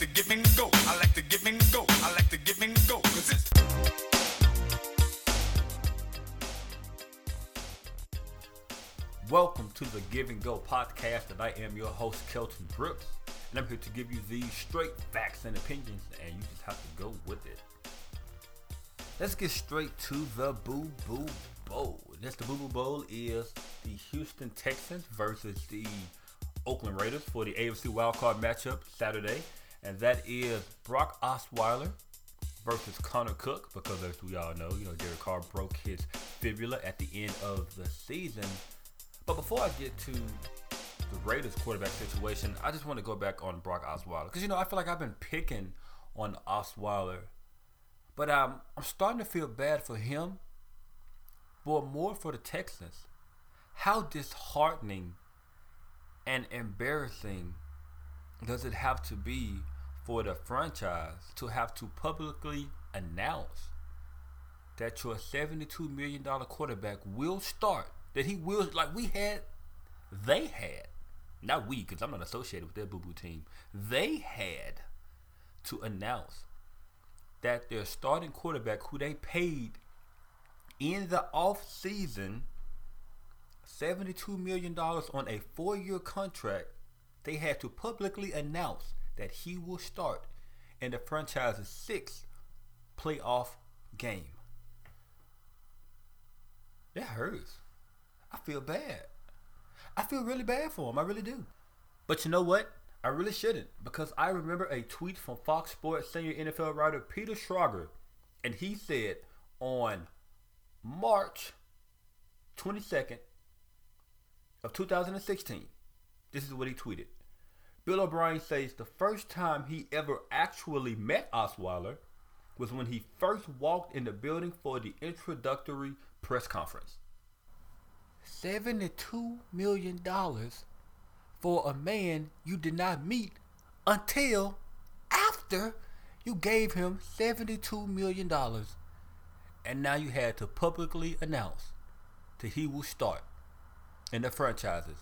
to give and go. I like to give and go. I like to give and go. Cause it's Welcome to the Give and Go podcast, and I am your host, Kelton Brooks. And I'm here to give you these straight facts and opinions, and you just have to go with it. Let's get straight to the Boo Boo Bowl. This the Boo Boo Bowl is the Houston Texans versus the Oakland Raiders for the AFC wildcard matchup Saturday, and that is Brock Osweiler versus Connor Cook because as we all know, you know Derek Carr broke his fibula at the end of the season. But before I get to the Raiders quarterback situation, I just want to go back on Brock Osweiler because you know I feel like I've been picking on Osweiler, but um, I'm starting to feel bad for him, but more for the Texans. How disheartening and embarrassing does it have to be for the franchise to have to publicly announce that your $72 million quarterback will start? That he will, like we had, they had, not we, because I'm not associated with their boo boo team, they had to announce that their starting quarterback, who they paid in the off season $72 million on a four year contract, they had to publicly announce that he will start in the franchise's sixth playoff game. That hurts. I feel bad. I feel really bad for him. I really do. But you know what? I really shouldn't because I remember a tweet from Fox Sports senior NFL writer Peter Schrager, and he said on March 22nd of 2016, this is what he tweeted. Bill O'Brien says the first time he ever actually met Osweiler was when he first walked in the building for the introductory press conference. $72 million for a man you did not meet until after you gave him $72 million. And now you had to publicly announce that he will start in the franchise's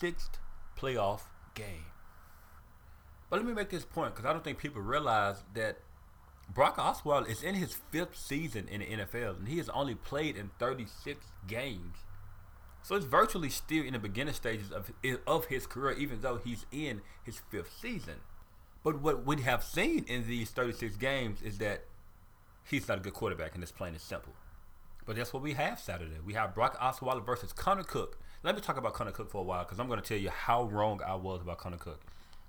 sixth playoff game. But let me make this point because I don't think people realize that Brock Osweiler is in his fifth season in the NFL and he has only played in 36 games. So it's virtually still in the beginning stages of of his career, even though he's in his fifth season. But what we have seen in these 36 games is that he's not a good quarterback, and it's plain and simple. But that's what we have Saturday. We have Brock Osweiler versus Connor Cook. Let me talk about Connor Cook for a while because I'm going to tell you how wrong I was about Connor Cook.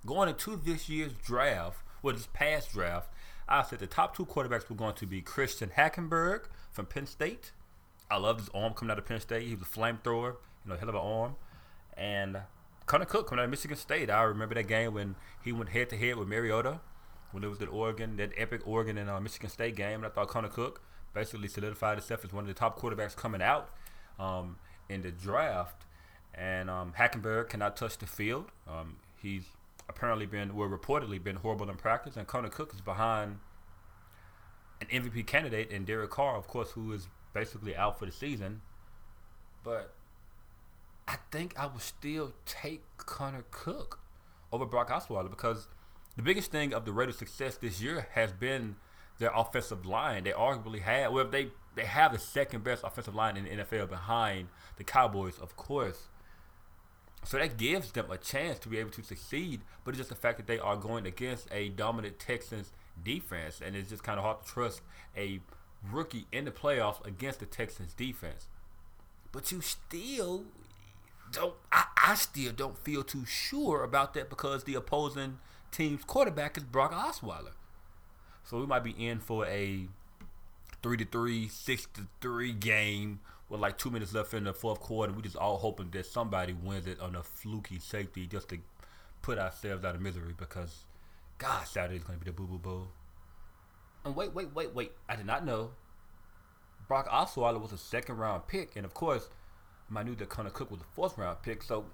Going into this year's draft, well, this past draft, I said the top two quarterbacks were going to be Christian Hackenberg from Penn State. I loved his arm coming out of Penn State. He was a flamethrower, you know, hell of an arm. And Connor Cook coming out of Michigan State. I remember that game when he went head to head with Mariota when it was at Oregon, that epic Oregon and uh, Michigan State game. And I thought Connor Cook basically solidified himself as one of the top quarterbacks coming out um, in the draft. And um, Hackenberg cannot touch the field. Um, he's apparently been, well, reportedly been horrible in practice. And Connor Cook is behind an MVP candidate in Derek Carr, of course, who is basically out for the season. But I think I would still take Connor Cook over Brock Osweiler because the biggest thing of the Raiders' success this year has been their offensive line. They arguably have well they they have the second best offensive line in the NFL behind the Cowboys, of course. So that gives them a chance to be able to succeed, but it's just the fact that they are going against a dominant Texans defense, and it's just kind of hard to trust a rookie in the playoffs against the Texans defense. But you still don't I, I still don't feel too sure about that because the opposing team's quarterback is Brock Osweiler. So we might be in for a three to three, six to three game with like two minutes left in the fourth quarter. We just all hoping that somebody wins it on a fluky safety just to put ourselves out of misery because God, Saturday's gonna be the boo boo bowl. And wait, wait, wait, wait. I did not know Brock Osweiler was a second round pick, and of course, I knew that Connor Cook was a fourth round pick. So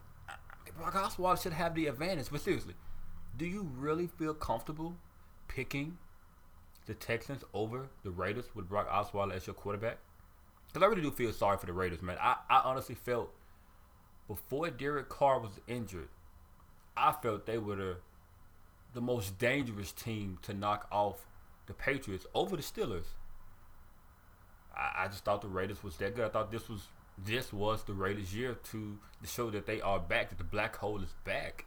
Brock Osweiler should have the advantage. But seriously, do you really feel comfortable picking the Texans over the Raiders with Brock Osweiler as your quarterback? Because I really do feel sorry for the Raiders, man. I, I honestly felt before Derek Carr was injured, I felt they were the the most dangerous team to knock off the Patriots over the Steelers. I, I just thought the Raiders was that good. I thought this was this was the Raiders' year to, to show that they are back, that the black hole is back.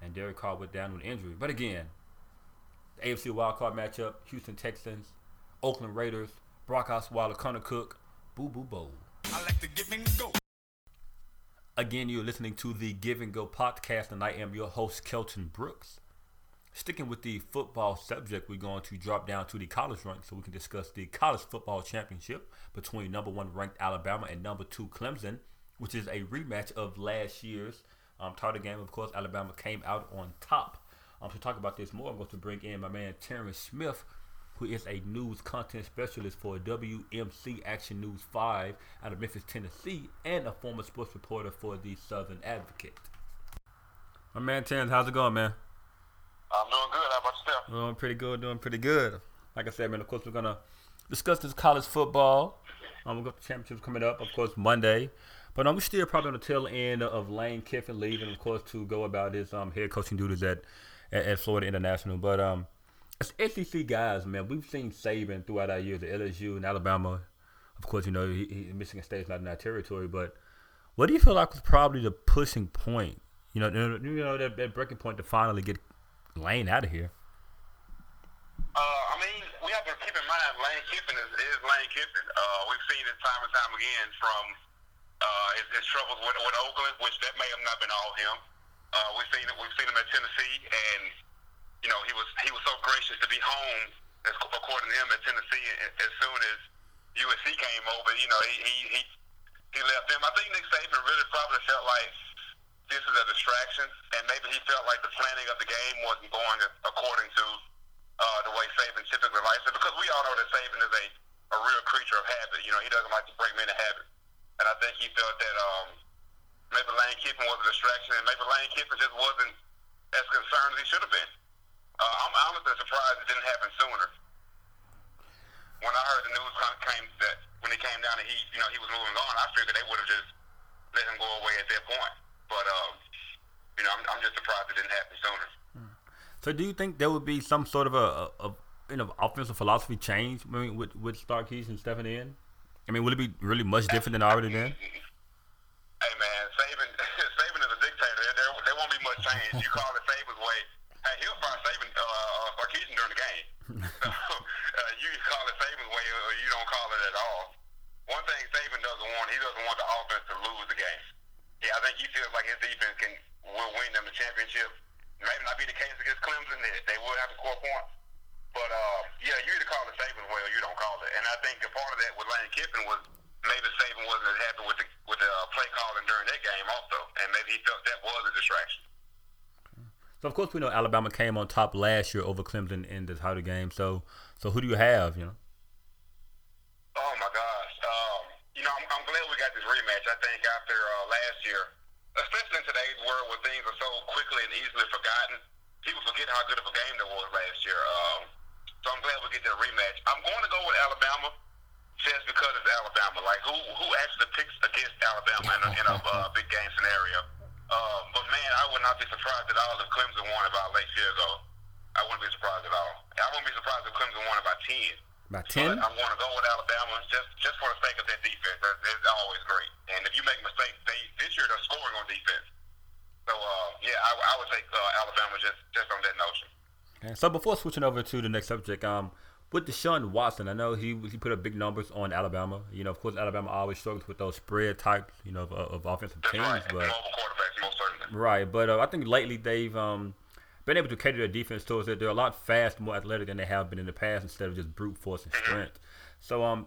And Derek Carr went down with injury. But again, the AFC wildcard matchup, Houston Texans, Oakland Raiders, Brock Osweiler, Connor Cook, Boo Boo Bowl. I like to give and go. Again, you're listening to the Give and Go podcast, and I am your host, Kelton Brooks. Sticking with the football subject, we're going to drop down to the college ranks so we can discuss the college football championship between number one ranked Alabama and number two Clemson, which is a rematch of last year's um, title game. Of course, Alabama came out on top. Um, to talk about this more, I'm going to bring in my man Terrance Smith, who is a news content specialist for WMC Action News 5 out of Memphis, Tennessee, and a former sports reporter for the Southern Advocate. My man Terrance, how's it going, man? I'm doing good. How about yourself? Doing pretty good, doing pretty good. Like I said, man, of course, we're going to discuss this college football. Um, we've got the championships coming up, of course, Monday. But I'm um, still probably on the tail end of Lane Kiffin leaving, of course, to go about his um, head coaching duties at, at, at Florida International. But um, as SEC guys, man, we've seen Saban throughout our years at LSU and Alabama. Of course, you know, he, he, Michigan State's not in our territory. But what do you feel like was probably the pushing point? You know, you know that, that breaking point to finally get Lane out of here. Uh, I mean, we have to keep in mind Lane Kiffin is, is Lane Kiffin. Uh, we've seen it time and time again from uh, his, his troubles with, with Oakland, which that may have not been all him. Uh, we've seen it. We've seen him at Tennessee, and you know he was he was so gracious to be home, as, according to him, at Tennessee. As soon as USC came over, you know he he he, he left them. I think Nick Saban really probably felt like this is a distraction, and maybe he felt like the planning of the game wasn't going according to uh, the way Saban typically likes it. Because we all know that Saban is a, a real creature of habit. You know, he doesn't like to break many habits, and I think he felt that um, maybe Lane Kiffin was a distraction, and maybe Lane Kiffin just wasn't as concerned as he should have been. Uh, I'm honestly it didn't happen sooner. When I heard the news came that when it came down that he, you know, he was moving on, I figured they would have just let him go away at that point. But um, you know, I'm, I'm just surprised it didn't happen sooner. So, do you think there would be some sort of a, a, a you know offensive philosophy change I mean, with with Sarkisian stepping in? I mean, would it be really much different than already then? Hey man, Saban, Saban is a dictator. There, there won't be much change. You call it Saban's way. Hey, he'll fire Saban, uh, uh, Sarkisian during the game. so, uh, you can call it Saban's way, or you don't call it at all. One thing Saban doesn't want, he doesn't want the offense to lose the game. Yeah, I think he feels like his defense can will win them the championship. Maybe not be the case against Clemson. They, they would have to score points. But uh, yeah, you either call it Saban way or you don't call it. And I think a part of that with Lane Kiffin was maybe Saban wasn't as happy with the with the uh, play calling during that game also, and maybe he felt that was a distraction. So of course we know Alabama came on top last year over Clemson in the title game. So so who do you have? You know. Oh my gosh. Um, you know, I'm, I'm glad we got this rematch. I think after uh, last year, especially in today's world where things are so quickly and easily forgotten, people forget how good of a game there was last year. Um, so I'm glad we get that rematch. I'm going to go with Alabama just because it's Alabama. Like who who actually picks against Alabama in a, in a uh, big game scenario? Um, but man, I would not be surprised at all if Clemson won by a late field goal. I wouldn't be surprised at all. I wouldn't be surprised if Clemson won by ten. By ten? I'm going to go with Alabama just just for the sake of that defense. That's, it's always great. And if you make mistakes, they this year they're scoring on defense. So uh, yeah, I, I would take uh, Alabama just just on that notion. Okay, So before switching over to the next subject, um, with Deshaun Watson, I know he he put up big numbers on Alabama. You know, of course, Alabama always struggles with those spread type, you know, of, of offensive That's teams. right. But most right, but uh, I think lately they've um been able to cater their defense towards it. They're a lot fast, more athletic than they have been in the past, instead of just brute force and strength. So, um,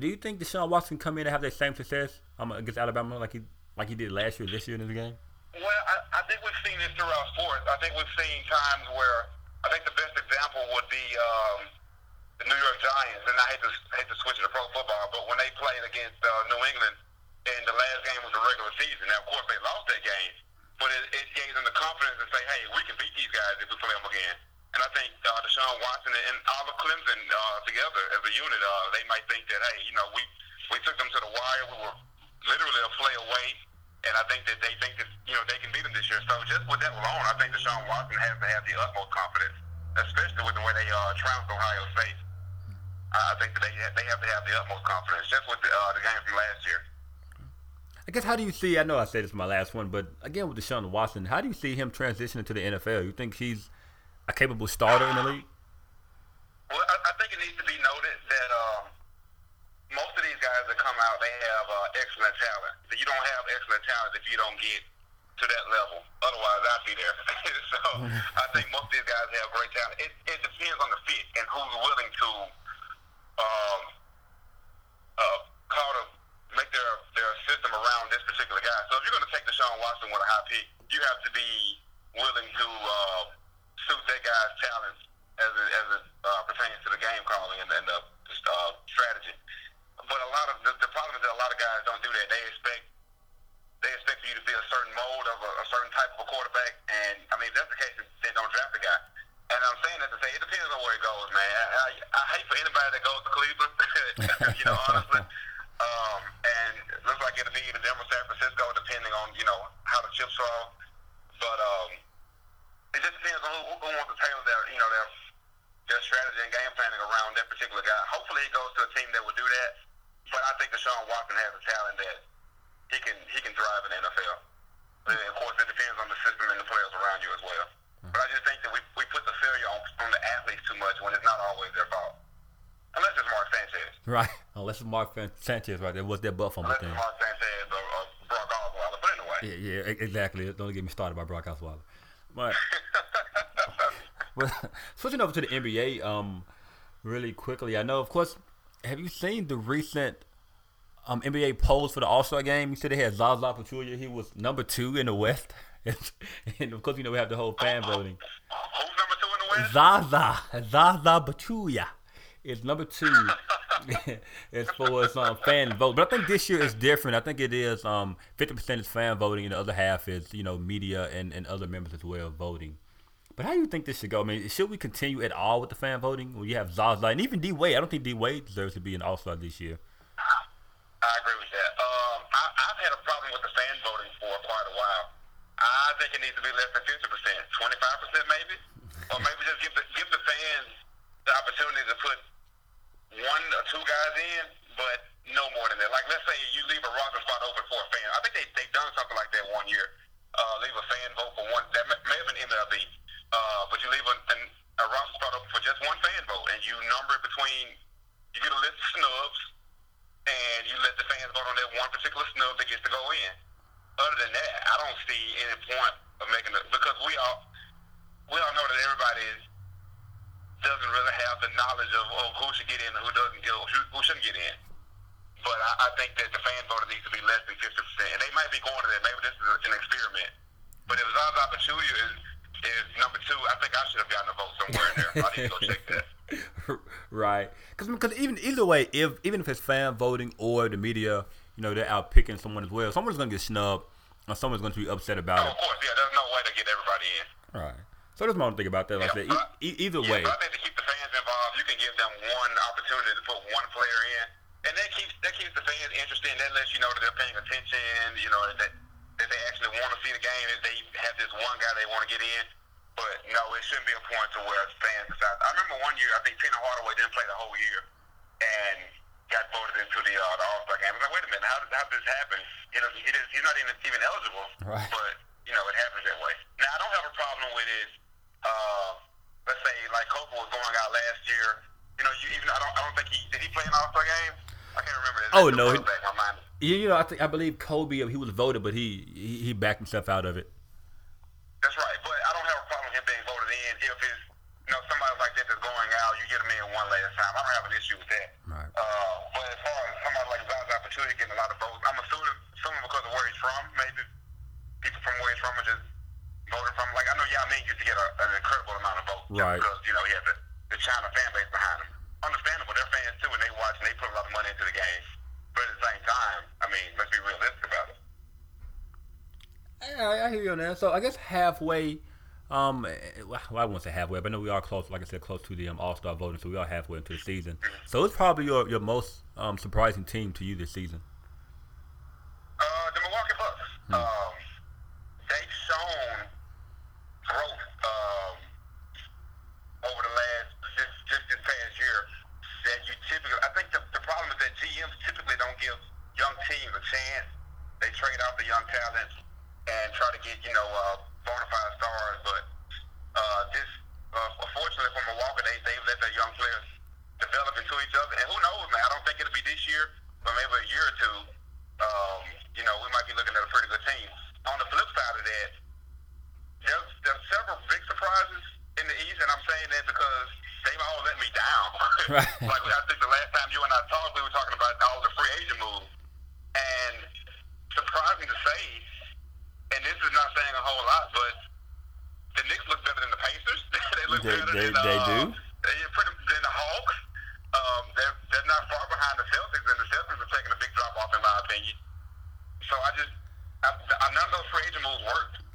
do you think Deshaun Watson can come in and have that same success um, against Alabama like he like he did last year, this year in this game? Well, I, I think we've seen this throughout sports. I think we've seen times where I think the best example would be um, the New York Giants, and I hate to hate to switch it to pro football, but when they played against uh, New England, and the last game was the regular season. Now, of course, they lost that game, but it, it gave them the confidence to say, "Hey, we can beat these guys if we play them again." And I think uh, Deshaun Watson and all of Clemson uh, together as a unit, uh, they might think that, hey, you know, we we took them to the wire. We were literally a play away and I think that they think that you know they can beat them this year. So just with that alone, I think Deshaun Watson has to have the utmost confidence, especially with the way they uh, trounced Ohio State. I think that they they have to have the utmost confidence just with the, uh, the game from last year. I guess how do you see? I know I said this is my last one, but again with Deshaun Watson, how do you see him transitioning to the NFL? You think he's a capable starter in the league? Well, I, I think it needs to be noted that um, most of these guys that come out, they have uh, excellent talent. You don't have excellent talent if you don't get to that level. Otherwise, I'd be there. so I think most of these guys have great talent. It, it depends on the fit and who's willing to um, uh, call to make their their system around this particular guy. So if you're going to take Deshaun Watson with a high pick, you have to be willing to uh, suit that guy's talents as it, as it uh, pertains to the game calling and, and the uh, strategy. But a lot of the, the problem is that a lot of guys don't do that. They expect they expect you to be a certain mold of a, a certain type of a quarterback, and I mean if that's the case, then don't draft the guy. And I'm saying that to say it depends on where it goes, man. I, I, hate for anybody that goes to Cleveland, you know, honestly. Um, and it looks like it'll be either Denver, San Francisco, depending on you know how the chips fall. But um, it just depends on who, who wants to tailor their you know their their strategy and game planning around that particular guy. Hopefully, he goes to a team that would do that. But I think Deshaun Watson has a talent that he can he can thrive in the NFL. And of course, it depends on the system and the players around you as well. But I just think that we, we put the failure on, on the athletes too much when it's not always their fault. Unless it's Mark Sanchez. Right. Unless it's Mark Sanchez right there. What's that butt fumble Unless thing? it's Mark Sanchez or, or Brock Osweiler. But anyway. Yeah, yeah, exactly. Don't get me started by Brock Osweiler. But well, switching over to the NBA, um, really quickly. I know, of course, have you seen the recent um NBA polls for the All Star game? You said they had Zaza Pachulia. He was number two in the West, and of course, you know we have the whole fan voting. Who's number two in the West? Zaza, Zaza Pachulia is number two as far as um, fan vote. But I think this year is different. I think it is um 50% is fan voting and the other half is, you know, media and, and other members as well voting. But how do you think this should go? I mean, should we continue at all with the fan voting? When you have Zaza and even D Wade, I don't think D Wade deserves to be an All Star this year. I agree with that. Um, I, I've had a problem with the fan voting for quite a while. I think it needs to be less than fifty percent, twenty five percent maybe, or maybe just give the give the fans the opportunity to put one or two guys in, but no more than that. Like let's say you leave a roster spot open for a fan. I think they they've done something like that one year. Uh, leave a fan vote for one. That may, may have been MLB, uh, but you leave a, an, a roster spot open for just one fan vote, and you number it between. You get a list of snubs and you let the fans vote on that one particular snub that gets to go in. Other than that, I don't see any point of making it because we all we all know that everybody is, doesn't really have the knowledge of, of who should get in and who doesn't, know, who, who shouldn't get in. But I, I think that the fan vote needs to be less than fifty percent, and they might be going to that. Maybe this is an experiment. But if Zaza Pachulia is is number two, I think I should have gotten a vote somewhere in there. I need to go check that. right. Because even either way, if even if it's fan voting or the media, you know, they're out picking someone as well, someone's going to get snubbed or someone's going to be upset about Oh, it. of course, yeah. There's no way to get everybody in. Right. So that's my own thing about that. Like I said, e- e- either Yeah, way. I think to keep the fans involved, you can give them one opportunity to put one player in, and that keeps that keeps the fans interested. And that lets you know that they're paying attention. You know that that they actually want to see the game. That they have this one guy they want to get in. But no, it shouldn't be a point to where fans decide. I remember one year, I think Tina Hardaway didn't play the whole year, and got voted into the uh, the All Star game. I was like, wait a minute, how did, how did this happen? You know, he did, he's not even even eligible. Right. But you know, it happens that way. Now, I don't have a problem with it. Uh, let's say like Kobe was going out last year. You know, you even I don't I don't think he did he play an All Star game. I can't remember. That. Oh, no, he- back my mind. Yeah, you know, I think I believe Kobe. He was voted, but he he, he backed himself out of it. That's right, but I don't have a problem with him being voted in if it's you know somebody like that that's going out. You get him in one last time. I don't have an issue with that. Right. Uh, but as far as somebody like Zaza Pachulia getting a lot of votes, I'm assuming assuming because of where he's from, maybe people from where he's from are just voting from. Like I know Yao Ming used to get a, an incredible amount of votes, Right. Because you know he had the, the China fan base behind him. Understandable, they're fans too, and they watch and they put a lot of money into the game. But at the same time, I mean, let's be realistic about it. I, I hear you on that. So I guess halfway. Um, eh, well, I won't say halfway, but I know we are close. Like I said, close to the um, All Star voting, so we are halfway into the season. So it's probably your your most um, surprising team to you this season. Uh, the Milwaukee Bucks. um, they've shown growth um, over the last just just this past year. That you typically, I think the, the problem is that GMs typically don't give young teams a chance. They trade out the young talent and try to get you know uh, bona fide stars, but uh, this uh, unfortunately for Milwaukee, they they let their young players develop into each other. And who knows, man? I don't think it'll be this year, but maybe a year or two. Um, you know, we might be looking at a pretty good team. On the flip side of that, there's, there's several big surprises in the East, and I'm saying that because they've all let me down. Right. like I think the last time you and I talked, we were talking about all the free agent moves, and surprising to say, and this is not saying a whole lot, but the Knicks look better than the Pacers. they look They- better they- than they uh, do. they pretty than the Hawks. Um, they're they're not far behind the Celtics, and the Celtics are taking a big drop off in my opinion. So I just I, I, none of those free agent moves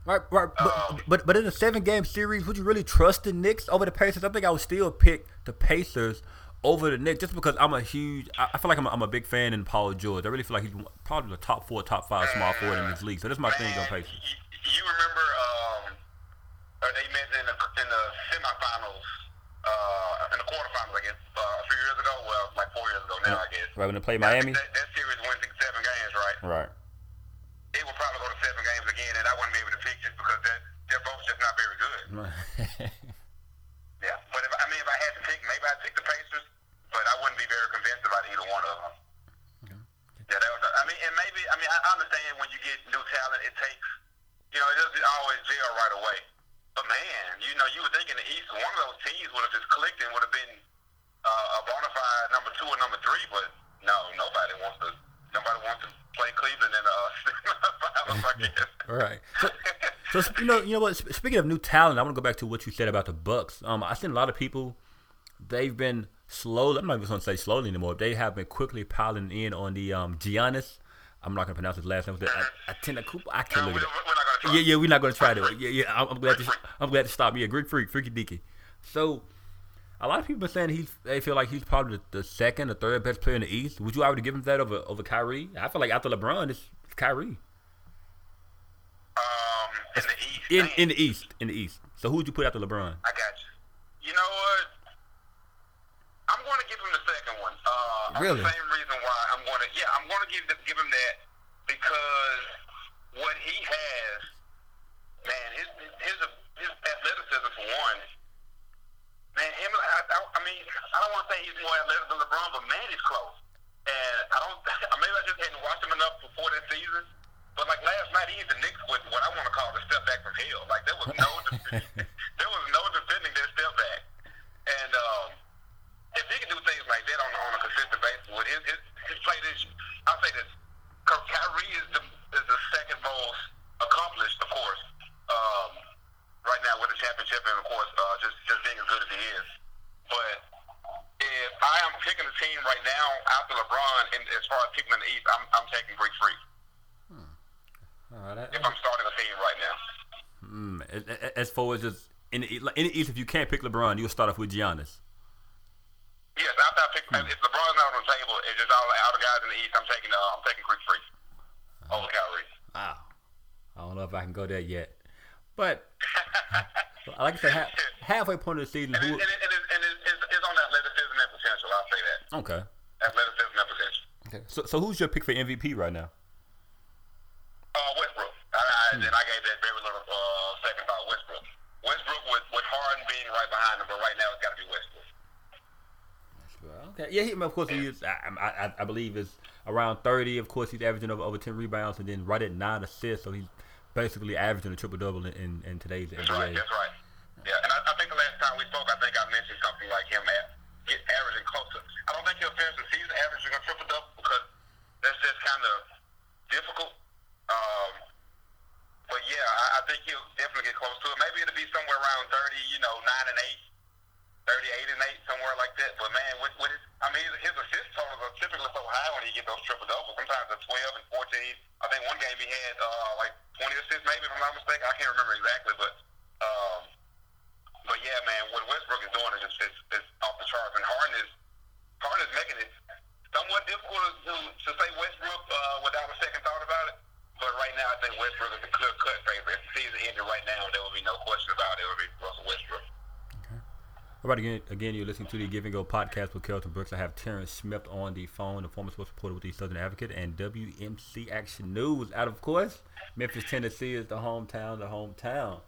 worked. Right, right. But, Um, but but in a seven game series, would you really trust the Knicks over the Pacers? I think I would still pick the Pacers over the Knicks just because I'm a huge. I, feel like I'm a, I'm a big fan in Paul George. I really feel like he's probably the top four, top five small forward in this league. So that's my thing on Pacers. You, you remember um, or they met in the in the semifinals, uh, in the quarterfinals, I guess, uh, a few years ago. Well, like four years ago now, I guess. Right when they play I Miami. That, that series went six, seven games, right? Right. It would probably go to seven games again, and I wouldn't be able to pick just because that they're both just not very good. Yeah, but if I mean, if I had to pick, maybe I'd pick the Pacers, but I wouldn't be very convinced about either one of them. Yeah, that was. I mean, and maybe I mean I understand when you get new talent, it takes you know it doesn't always gel right away. But man, you know, you would think in the East, one of those teams would have just clicked and would have been uh, a bona fide number two or number three. But no, nobody wants to. Nobody wants to play Cleveland in uh, I guess. Right. So, so you know, you know what? Speaking of new talent, I want to go back to what you said about the Bucks. Um, I seen a lot of people. They've been slowly. I'm not even going to say slowly anymore. They have been quickly piling in on the um Giannis. I'm not going to pronounce his last name. I, I tend Cooper. I can't No, look we're it. not going to try. Yeah, yeah, we're not going to try to. Yeah, yeah. I'm, I'm glad to. I'm glad to stop. Yeah, Greek freak, freaky deaky. So, a lot of people are saying he's. They feel like he's probably the, the second or third best player in the East. Would you already give him that over over Kyrie? I feel like after LeBron, it's, it's Kyrie. Um, in the East. In man. in the East, in the East. So who would you put after LeBron? I got you. You know what? I'm going to give him the second one. Uh, Really? The same reason why I'm going to. Yeah, I'm going to give give him that because what he has, man, his his his athleticism for one. Man, him. I, I, I mean, I don't want to say he's more athletic than LeBron, but man, he's close. And I don't. Maybe I just hadn't watched him enough before this season. But like last night, he hit the Knicks with what I want to call the step back from hell. Like there was no, there was no defending that step back. And um, if he can do things like that on on a consistent basis, with his his, his play this, I'll say this: Ky- Kyrie is the is the second most accomplished, of course, um, right now with the championship, and of course, uh, just just being as good as he is. But if I am picking a team right now after LeBron, and as far as picking in the East, I'm I'm taking Greek Freak. All right. If I'm starting a team right now. Mm, a- a- as far as just in the, in the East, if you can't pick LeBron, you'll start off with Giannis. Yes, after I pick, if LeBron's not on the table, it's just all, all the guys in the East. I'm taking, uh, I'm taking Greek Freak over Kyrie. Wow. I don't know if I can go there yet, but like I said, ha- halfway point of the season, And, it, who? and, it, and, it, and it, it's, it's on athleticism and potential. I'll say that. Okay. Athleticism and potential. Okay. So so who's your pick for MVP right now? Uh, Westbrook. I, I, And I gave that very little uh, second thought. Westbrook. Westbrook with, with Harden being behind him, but right now it's got to be Westbrook. Okay. Yeah, he, of course he is. I, I, I believe is around thirty. Of course, he's averaging over, over ten rebounds and then right at nine assists. So he's basically averaging a triple double in, in, in today's That's right. That's right. Yeah, and I, I think the last time we spoke, I think I mentioned something like him at get averaging close to. I don't think he'll finish the season averaging a triple double because that's just kind of difficult. Um, but yeah, I, I think he'll definitely get close to it. Maybe it'll be somewhere around thirty. You know, nine and eight. 38 and 8, somewhere like that. But man, with, with his, I mean, his, his assist totals are typically so high when he get those triple doubles. Sometimes they're 12 and 14. I think one game he had uh, like 20 assists, maybe if I'm not mistaken. I can't remember exactly, but um, but yeah, man, what Westbrook is doing is just is, is off the charts, and Harden is Harden is making it somewhat difficult to, to say Westbrook uh, without a second thought about it. But right now, I think Westbrook is the clear cut favorite. If the season ended right now, there would be no question about it. It would be Russell Westbrook. All right, again, again, you're listening to the Give and Go podcast with Kelton Brooks. I have Terrance Smith on the phone, the former sports reporter with the Southern Advocate and WMC Action News. Out of course, Memphis, Tennessee is the hometown, the hometown.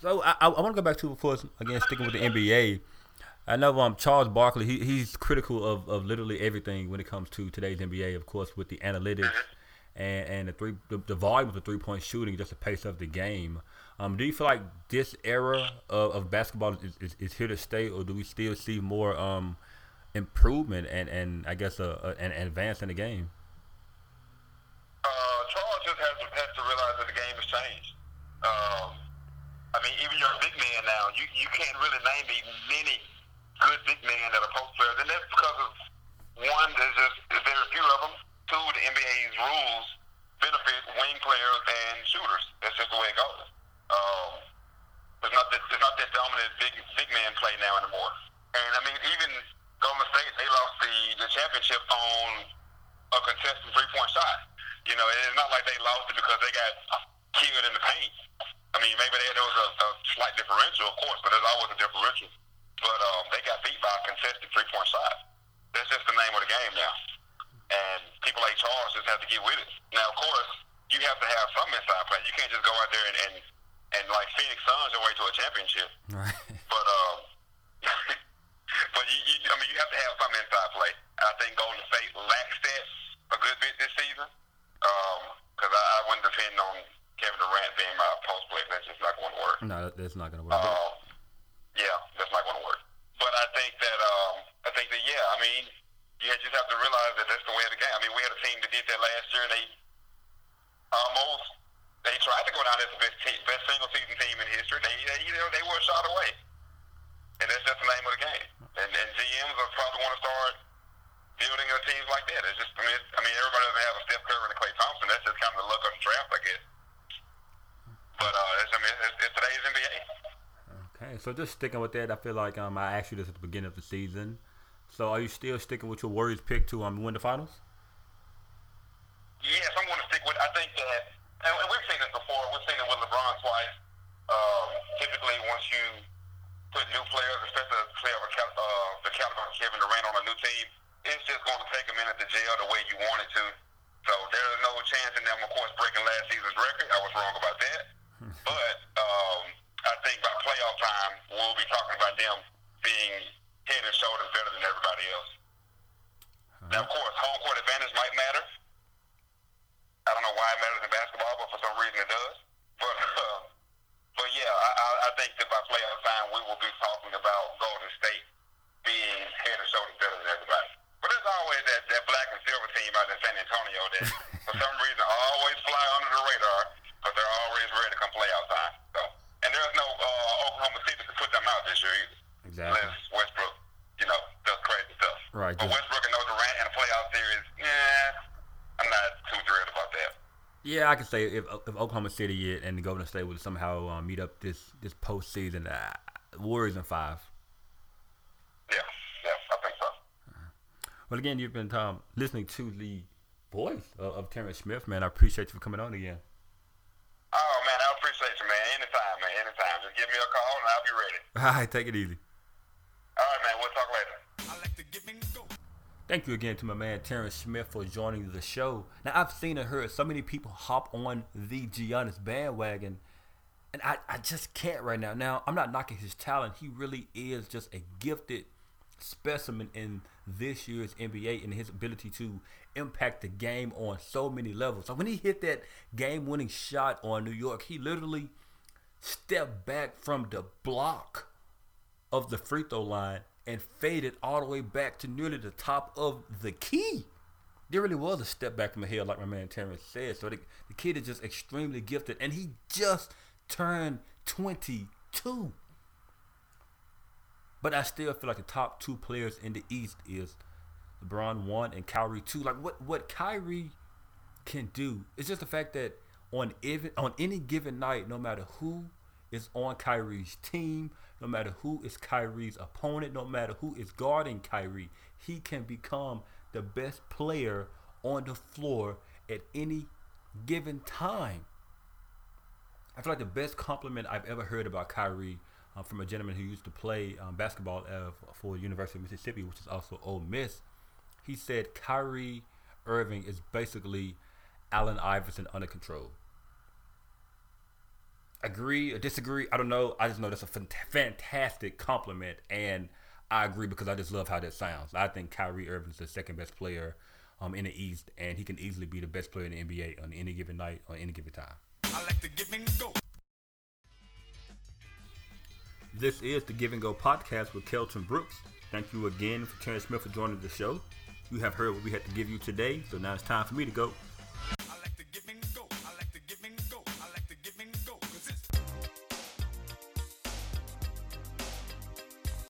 So I, I, I want to go back to, of course, again, sticking with the NBA. I know um, Charles Barkley, he, he's critical of, of literally everything when it comes to today's NBA, of course, with the analytics and, and the three the, the volume of the three point shooting, just the pace of the game. Um, do you feel like this era of, of basketball is, is, is here to stay, or do we still see more um, improvement and, and I guess a, a, an advance in the game? Uh, Charles just has has to realize that the game has changed. Um, I mean, even you're a big man now. You you can't really name me many good big men that are post players, and that's because of one, there's just there's very few of them. Two, the NBA's rules benefit wing players and shooters. That's just the way it goes. Um, there's not that there's not that dominant big big man play now anymore. And I mean, even Golden State, they lost the the championship on a contested three point shot. You know, it's not like they lost it because they got killed in the paint. I mean, maybe there was a, a slight differential, of course, but there's always a differential. But um, they got beat by a contested three point shot. That's just the name of the game now. And people like Charles just have to get with it. Now, of course, you have to have some inside play. You can't just go out there and, and, and like Phoenix Suns your way to a championship. Right. But um, but you, you, I mean, you have to have some inside play. I think Golden State lacks that a good bit this season. Because I, I wouldn't depend on Kevin Durant being my post player. That's just not going to work. No, that's not going to work. Um, yeah, that's not going to work. But I think that um, I think that yeah, I mean, you just have to realize that that's the way of the game. I mean, that did that last year, they almost they tried to go down as the best team, best single season team in history. They, they you know they were a shot away, and that's just the name of the game. And, and GMs are probably want to start building their teams like that. It's just I mean, I mean everybody doesn't have a Steph Curry and a Klay Thompson. That's just kind of the luck of the draft, I guess. But uh, it's, I mean, it's, it's today's NBA. Okay, so just sticking with that, I feel like um, I asked you this at the beginning of the season. So are you still sticking with your Warriors pick to um, win the finals? Yes, I'm going to stick with. I think that, and and we've seen this before. We've seen it with LeBron twice. Um, typically, once you put new players, especially a player of a cal- uh, the caliber of Kevin Durant on a new team, it's just going to take a minute to gel the way you want it to. So there's no chance in them, of course, breaking last season's record. I was wrong about that. but um, I think by playoff time, we'll be talking about them being head and shoulders better than everybody else. Now, of course, home court advantage might matter. I don't know why it matters in basketball, but for some reason it does. But uh, but yeah, I, I, I think that by playoff time we will be talking about Golden State being head and shoulders better than everybody. But there's always that, that black and silver team out in San Antonio that for some reason always fly under the radar because they're always ready to come playoff time. So and there's no uh, Oklahoma City to put them out this year either. Exactly. Unless Westbrook, you know, does crazy stuff. Right, But just- Westbrook and no Durant in a playoff series, yeah, I'm not too thrilled about that. Yeah, I could say if, if Oklahoma City and the Golden State would somehow um, meet up this this postseason, uh, Warriors in five. Yeah, yeah, I think so. Well, again, you've been um, listening to the voice of, of Terrance Smith, man. I appreciate you for coming on again. Oh man, I appreciate you, man. Anytime, man. Anytime. Just give me a call and I'll be ready. All right, take it easy. All right, man. We'll talk later. I like to give and go. Thank you again to my man Terrance Smith for joining the show. Now I've seen and heard so many people hop on the Giannis bandwagon, and I, I just can't right now. Now I'm not knocking his talent; he really is just a gifted specimen in this year's NBA and his ability to impact the game on so many levels. So when he hit that game-winning shot on New York, he literally stepped back from the block of the free throw line and faded all the way back to nearly the top of the key. There really was a step back from the hill, like my man Terrance said. So the, the kid is just extremely gifted, and he just turned 22. But I still feel like the top two players in the East is LeBron one and Kyrie two. Like what what Kyrie can do is just the fact that on even on any given night, no matter who is on Kyrie's team, no matter who is Kyrie's opponent, no matter who is guarding Kyrie, he can become the best player on the floor at any given time. I feel like the best compliment I've ever heard about Kyrie uh, from a gentleman who used to play um, basketball uh, for the University of Mississippi, which is also Ole Miss. He said Kyrie Irving is basically Allen Iverson under control. Agree or disagree? I don't know. I just know that's a fantastic compliment, and I agree because I just love how that sounds. I think Kyrie Irving is the second best player um, in the East, and he can easily be the best player in the NBA on any given night or any given time. This is the Give and Go podcast with Kelton Brooks. Thank you again for Terrance Smith for joining the show. You have heard what we had to give you today, so now it's time for me to go.